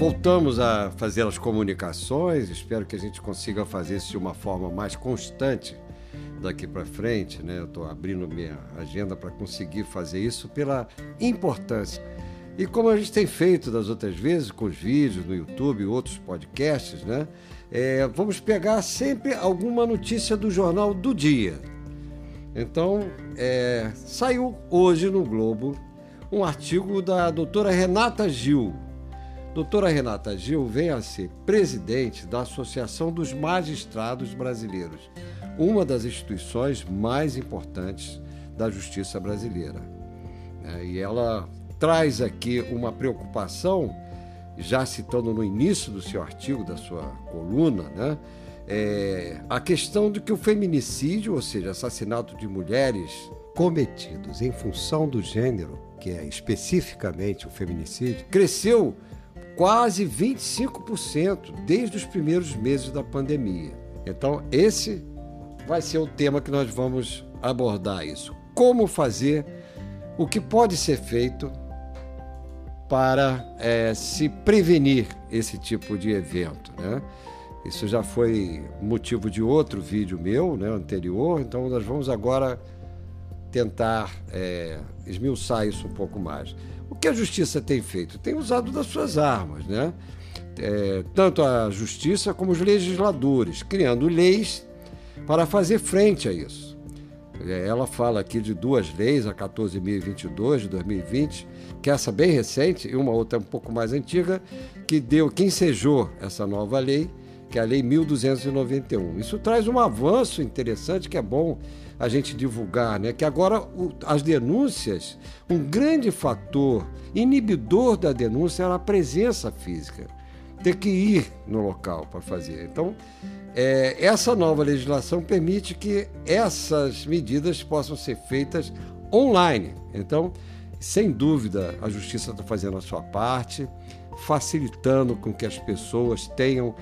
voltamos a fazer as comunicações. Espero que a gente consiga fazer isso de uma forma mais constante daqui para frente. Né? Eu estou abrindo minha agenda para conseguir fazer isso pela importância. E como a gente tem feito das outras vezes, com os vídeos no YouTube outros podcasts, né? É, vamos pegar sempre alguma notícia do jornal do dia. Então, é, saiu hoje no Globo um artigo da doutora Renata Gil. Doutora Renata Gil vem a ser presidente da Associação dos Magistrados Brasileiros, uma das instituições mais importantes da justiça brasileira. É, e ela traz aqui uma preocupação, já citando no início do seu artigo, da sua coluna, né? É, a questão de que o feminicídio, ou seja, assassinato de mulheres cometidos em função do gênero, que é especificamente o feminicídio, cresceu quase 25% desde os primeiros meses da pandemia. Então, esse vai ser o tema que nós vamos abordar isso. Como fazer, o que pode ser feito para é, se prevenir esse tipo de evento, né? Isso já foi motivo de outro vídeo meu, né, anterior, então nós vamos agora tentar é, esmiuçar isso um pouco mais. O que a justiça tem feito? Tem usado das suas armas, né? É, tanto a justiça como os legisladores, criando leis para fazer frente a isso. É, ela fala aqui de duas leis, a 14.022 de 2020, que é essa bem recente e uma outra um pouco mais antiga, que deu, que ensejou essa nova lei, que é a Lei 1291. Isso traz um avanço interessante que é bom a gente divulgar, né? Que agora o, as denúncias, um grande fator inibidor da denúncia era a presença física, ter que ir no local para fazer. Então, é, essa nova legislação permite que essas medidas possam ser feitas online. Então, sem dúvida, a justiça está fazendo a sua parte, facilitando com que as pessoas tenham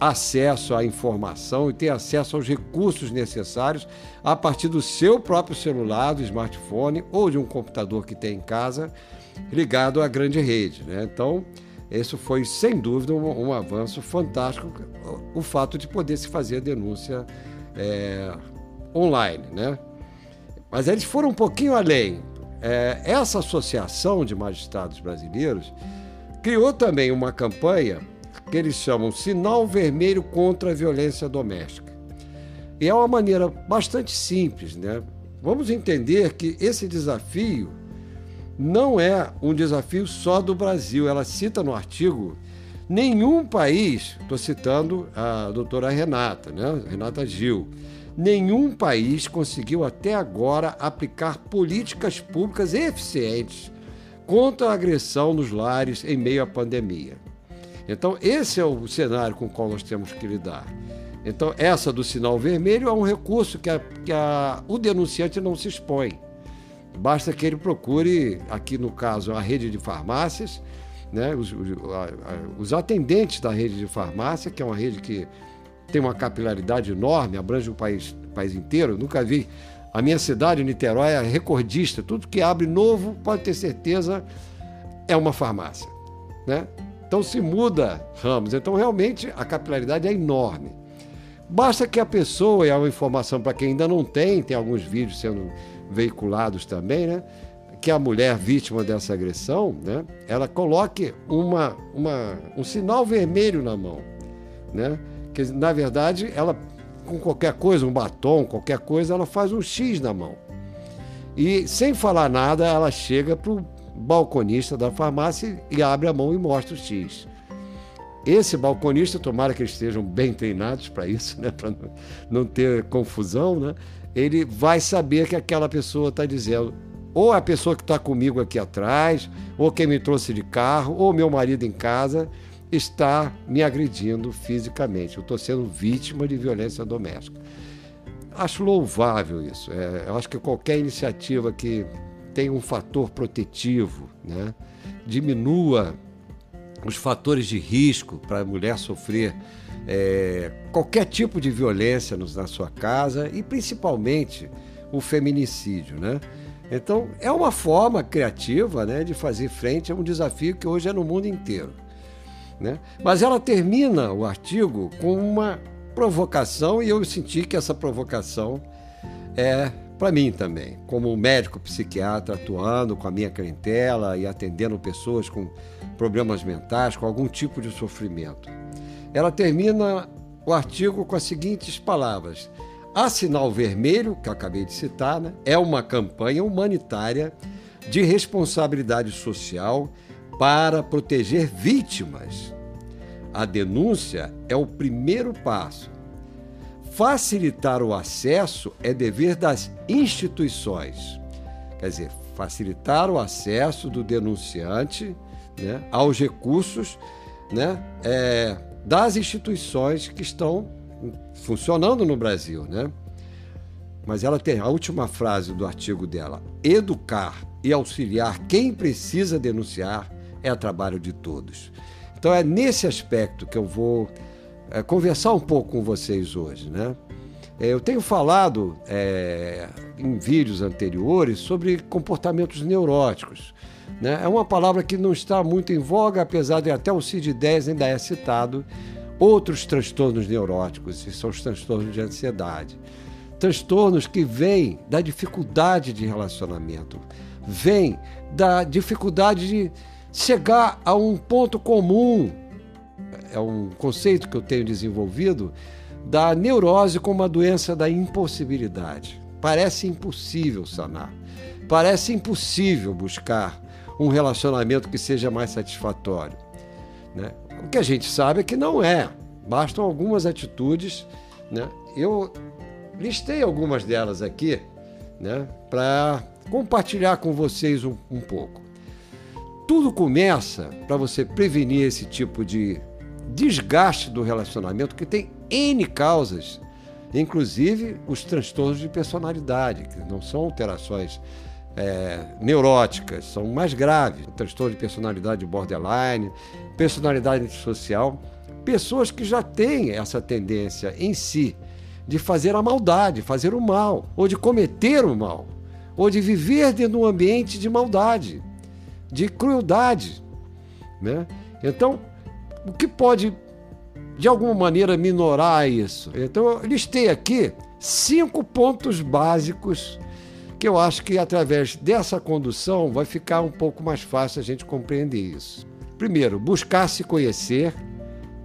acesso à informação e ter acesso aos recursos necessários a partir do seu próprio celular, do smartphone ou de um computador que tem em casa ligado à grande rede. Né? Então, isso foi sem dúvida um, um, avanço fantástico, o fato de poder se fazer a denúncia é, online. Né? Mas eles foram um pouquinho além. É, essa associação de magistrados brasileiros criou também uma campanha que eles chamam Sinal Vermelho contra a Violência Doméstica. E é uma maneira bastante simples, né? Vamos entender que esse desafio não é um desafio só do Brasil. Ela cita no artigo nenhum país, estou citando a doutora Renata, né? Renata Gil, nenhum país conseguiu até agora aplicar políticas públicas eficientes contra a agressão nos lares em meio à pandemia. Então, esse é o cenário com o qual nós temos que lidar. Então, essa do sinal vermelho é um recurso que, a, que a, o denunciante não se expõe. Basta que ele procure, aqui no caso, a rede de farmácias, né, os, os, os atendentes da rede de farmácia, que é uma rede que tem uma capilaridade enorme, abrange o país, o país inteiro. Nunca vi. A minha cidade, Niterói, é recordista. Tudo que abre novo, pode ter certeza, é uma farmácia. Né? Então se muda ramos. Então realmente a capilaridade é enorme. Basta que a pessoa, e é uma informação para quem ainda não tem, tem alguns vídeos sendo veiculados também, né? Que a mulher vítima dessa agressão, né? Ela coloque uma, uma, um sinal vermelho na mão, né? Que na verdade ela com qualquer coisa, um batom, qualquer coisa, ela faz um X na mão. E sem falar nada, ela chega para o balconista da farmácia e abre a mão e mostra o X. Esse balconista, tomara que eles estejam bem treinados para isso, né? para não ter confusão, né? ele vai saber que aquela pessoa está dizendo ou a pessoa que está comigo aqui atrás, ou quem me trouxe de carro, ou meu marido em casa está me agredindo fisicamente. Eu estou sendo vítima de violência doméstica. Acho louvável isso. É, eu acho que qualquer iniciativa que tem um fator protetivo, né? diminua os fatores de risco para a mulher sofrer é, qualquer tipo de violência na sua casa e principalmente o feminicídio. Né? Então, é uma forma criativa né, de fazer frente a um desafio que hoje é no mundo inteiro. Né? Mas ela termina o artigo com uma provocação e eu senti que essa provocação é para mim também, como médico psiquiatra atuando com a minha clientela e atendendo pessoas com problemas mentais, com algum tipo de sofrimento. Ela termina o artigo com as seguintes palavras: A Sinal Vermelho, que eu acabei de citar, né, é uma campanha humanitária de responsabilidade social para proteger vítimas. A denúncia é o primeiro passo. Facilitar o acesso é dever das instituições. Quer dizer, facilitar o acesso do denunciante né, aos recursos né, é, das instituições que estão funcionando no Brasil. Né? Mas ela tem a última frase do artigo dela: educar e auxiliar quem precisa denunciar é trabalho de todos. Então é nesse aspecto que eu vou é, conversar um pouco com vocês hoje, né? É, eu tenho falado é, em vídeos anteriores sobre comportamentos neuróticos. Né? É uma palavra que não está muito em voga, apesar de até o CID-10 ainda é citado. Outros transtornos neuróticos, e são os transtornos de ansiedade. Transtornos que vêm da dificuldade de relacionamento, vêm da dificuldade de chegar a um ponto comum. É um conceito que eu tenho desenvolvido da neurose como uma doença da impossibilidade. Parece impossível sanar. Parece impossível buscar um relacionamento que seja mais satisfatório. Né? O que a gente sabe é que não é. Bastam algumas atitudes. Né? Eu listei algumas delas aqui né? para compartilhar com vocês um, um pouco. Tudo começa para você prevenir esse tipo de desgaste do relacionamento que tem N causas, inclusive os transtornos de personalidade, que não são alterações é, neuróticas, são mais graves. O transtorno de personalidade borderline, personalidade social. Pessoas que já têm essa tendência em si de fazer a maldade, fazer o mal, ou de cometer o mal, ou de viver dentro de um ambiente de maldade, de crueldade. Né? Então, o que pode, de alguma maneira, minorar isso? Então, eu listei aqui cinco pontos básicos que eu acho que através dessa condução vai ficar um pouco mais fácil a gente compreender isso. Primeiro, buscar se conhecer,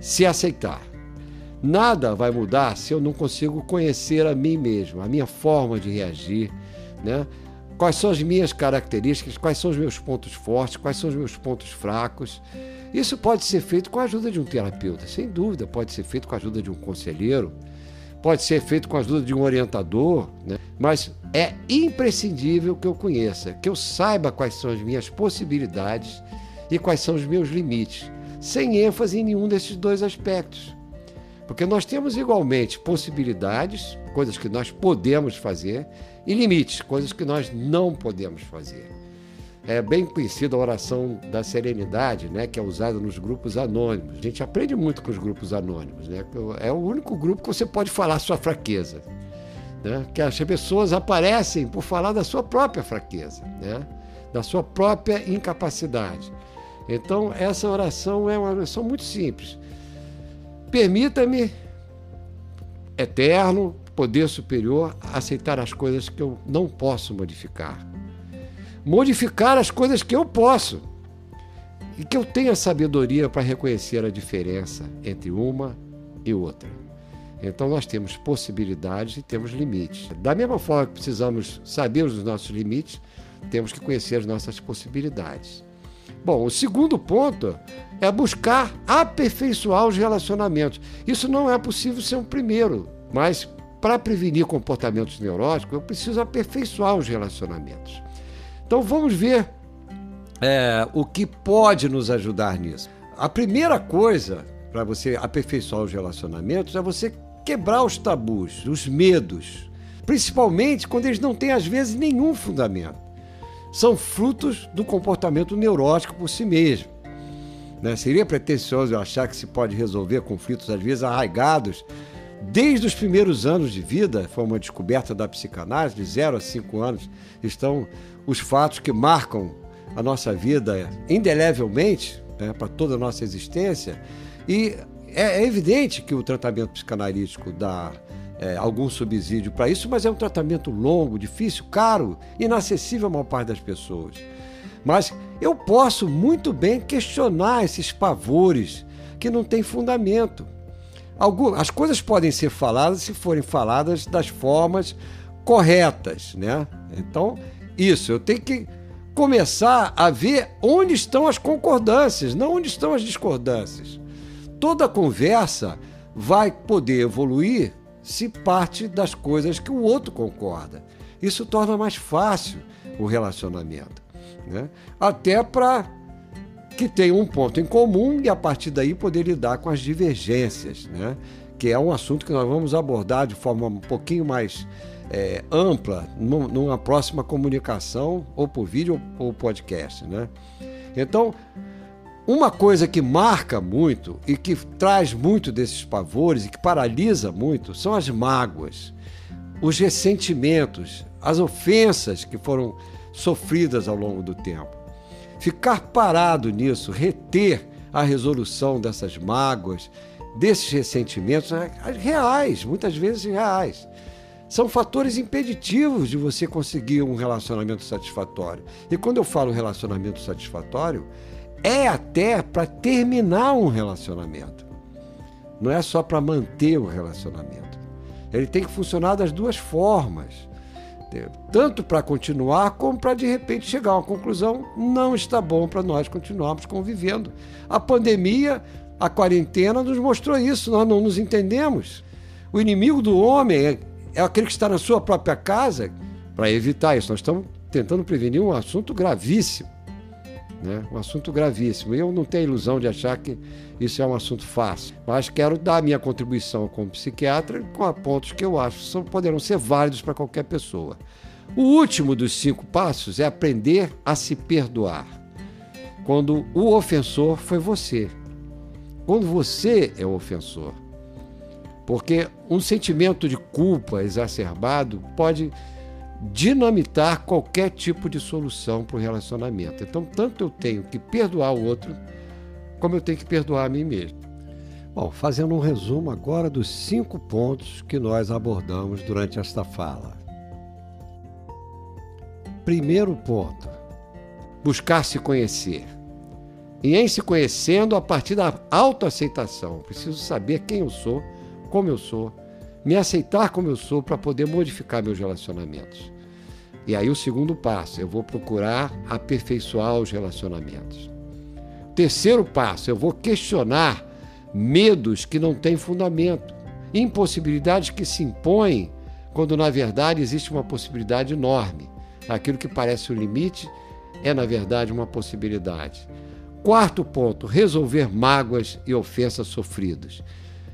se aceitar. Nada vai mudar se eu não consigo conhecer a mim mesmo, a minha forma de reagir, né? Quais são as minhas características, quais são os meus pontos fortes, quais são os meus pontos fracos. Isso pode ser feito com a ajuda de um terapeuta, sem dúvida, pode ser feito com a ajuda de um conselheiro, pode ser feito com a ajuda de um orientador, né? mas é imprescindível que eu conheça, que eu saiba quais são as minhas possibilidades e quais são os meus limites, sem ênfase em nenhum desses dois aspectos. Porque nós temos igualmente possibilidades, coisas que nós podemos fazer, e limites, coisas que nós não podemos fazer é bem conhecida a oração da serenidade, né, que é usada nos grupos anônimos. A gente aprende muito com os grupos anônimos, né? É o único grupo que você pode falar sua fraqueza, né? Que as pessoas aparecem por falar da sua própria fraqueza, né? Da sua própria incapacidade. Então, essa oração é uma oração muito simples. Permita-me, eterno, poder superior, aceitar as coisas que eu não posso modificar modificar as coisas que eu posso e que eu tenha sabedoria para reconhecer a diferença entre uma e outra. Então nós temos possibilidades e temos limites. Da mesma forma que precisamos saber os nossos limites, temos que conhecer as nossas possibilidades. Bom, o segundo ponto é buscar aperfeiçoar os relacionamentos. Isso não é possível ser um primeiro, mas para prevenir comportamentos neuróticos, eu preciso aperfeiçoar os relacionamentos. Então vamos ver é, o que pode nos ajudar nisso. A primeira coisa para você aperfeiçoar os relacionamentos é você quebrar os tabus, os medos, principalmente quando eles não têm às vezes nenhum fundamento. São frutos do comportamento neurótico por si mesmo. Né? Seria pretensioso achar que se pode resolver conflitos às vezes arraigados desde os primeiros anos de vida, foi uma descoberta da psicanálise, de 0 a 5 anos, estão os fatos que marcam a nossa vida indelevelmente, né, para toda a nossa existência. E é, é evidente que o tratamento psicanalítico dá é, algum subsídio para isso, mas é um tratamento longo, difícil, caro, inacessível à maior parte das pessoas. Mas eu posso muito bem questionar esses pavores que não têm fundamento. Algumas, as coisas podem ser faladas se forem faladas das formas corretas, né? Então, isso, eu tenho que começar a ver onde estão as concordâncias, não onde estão as discordâncias. Toda conversa vai poder evoluir se parte das coisas que o outro concorda. Isso torna mais fácil o relacionamento. Né? Até para que tenha um ponto em comum e a partir daí poder lidar com as divergências, né? que é um assunto que nós vamos abordar de forma um pouquinho mais é, ampla numa próxima comunicação, ou por vídeo ou podcast. Né? Então, uma coisa que marca muito e que traz muito desses pavores e que paralisa muito são as mágoas, os ressentimentos, as ofensas que foram sofridas ao longo do tempo. Ficar parado nisso, reter a resolução dessas mágoas, desses ressentimentos né, reais, muitas vezes reais, são fatores impeditivos de você conseguir um relacionamento satisfatório. E quando eu falo relacionamento satisfatório, é até para terminar um relacionamento. Não é só para manter o relacionamento. Ele tem que funcionar das duas formas tanto para continuar como para de repente chegar a uma conclusão, não está bom para nós continuarmos convivendo. A pandemia, a quarentena nos mostrou isso, nós não nos entendemos. O inimigo do homem é, é aquele que está na sua própria casa. Para evitar isso, nós estamos tentando prevenir um assunto gravíssimo. Né? Um assunto gravíssimo. Eu não tenho ilusão de achar que isso é um assunto fácil, mas quero dar a minha contribuição como psiquiatra com pontos que eu acho que poderão ser válidos para qualquer pessoa. O último dos cinco passos é aprender a se perdoar. Quando o ofensor foi você. Quando você é o ofensor. Porque um sentimento de culpa exacerbado pode dinamitar qualquer tipo de solução para o relacionamento. Então, tanto eu tenho que perdoar o outro, como eu tenho que perdoar a mim mesmo. Bom, fazendo um resumo agora dos cinco pontos que nós abordamos durante esta fala. Primeiro ponto: buscar se conhecer. E em se conhecendo, a partir da autoaceitação, preciso saber quem eu sou, como eu sou, me aceitar como eu sou para poder modificar meus relacionamentos. E aí o segundo passo, eu vou procurar aperfeiçoar os relacionamentos. Terceiro passo, eu vou questionar medos que não têm fundamento, impossibilidades que se impõem quando na verdade existe uma possibilidade enorme. Aquilo que parece um limite é na verdade uma possibilidade. Quarto ponto, resolver mágoas e ofensas sofridas.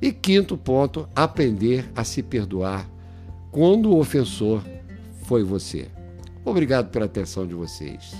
E quinto ponto, aprender a se perdoar quando o ofensor foi você. Obrigado pela atenção de vocês.